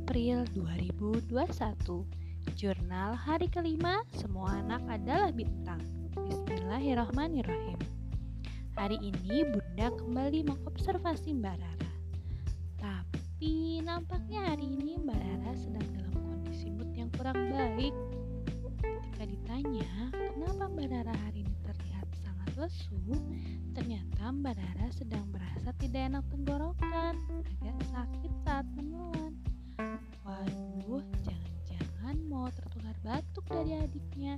April 2021 Jurnal hari kelima Semua anak adalah bintang. Bismillahirrahmanirrahim. Hari ini Bunda kembali mengobservasi Mbak Rara. Tapi nampaknya hari ini Mbak Rara sedang dalam kondisi mood yang kurang baik. Ketika ditanya kenapa Mbak Rara hari ini terlihat sangat lesu? Ternyata Mbak Rara sedang merasa tidak enak tenggorokan Agak sakit dari adiknya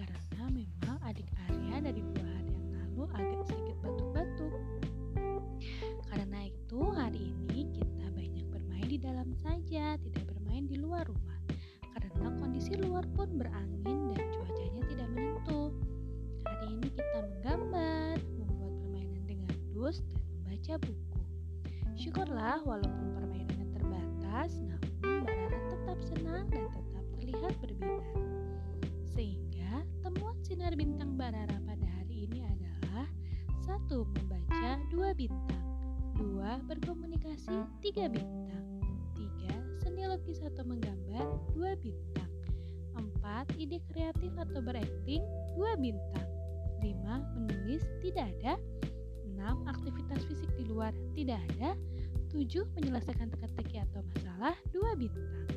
Karena memang adik Arya dari dua hari yang lalu agak sedikit batuk-batuk. Karena itu hari ini kita banyak bermain di dalam saja, tidak bermain di luar rumah. Karena kondisi luar pun berangin dan cuacanya tidak menentu. Hari ini kita menggambar, membuat permainan dengan dus dan membaca buku. Syukurlah walaupun permainannya terbatas, namun Mbak tetap senang dan tetap terlihat berbinar. Sinar bintang Mbak Rara pada hari ini adalah satu membaca dua bintang, dua berkomunikasi tiga bintang, tiga seni lukis atau menggambar dua bintang, empat ide kreatif atau berakting dua bintang, lima menulis tidak ada, enam aktivitas fisik di luar tidak ada, tujuh menyelesaikan teka-teki atau masalah dua bintang.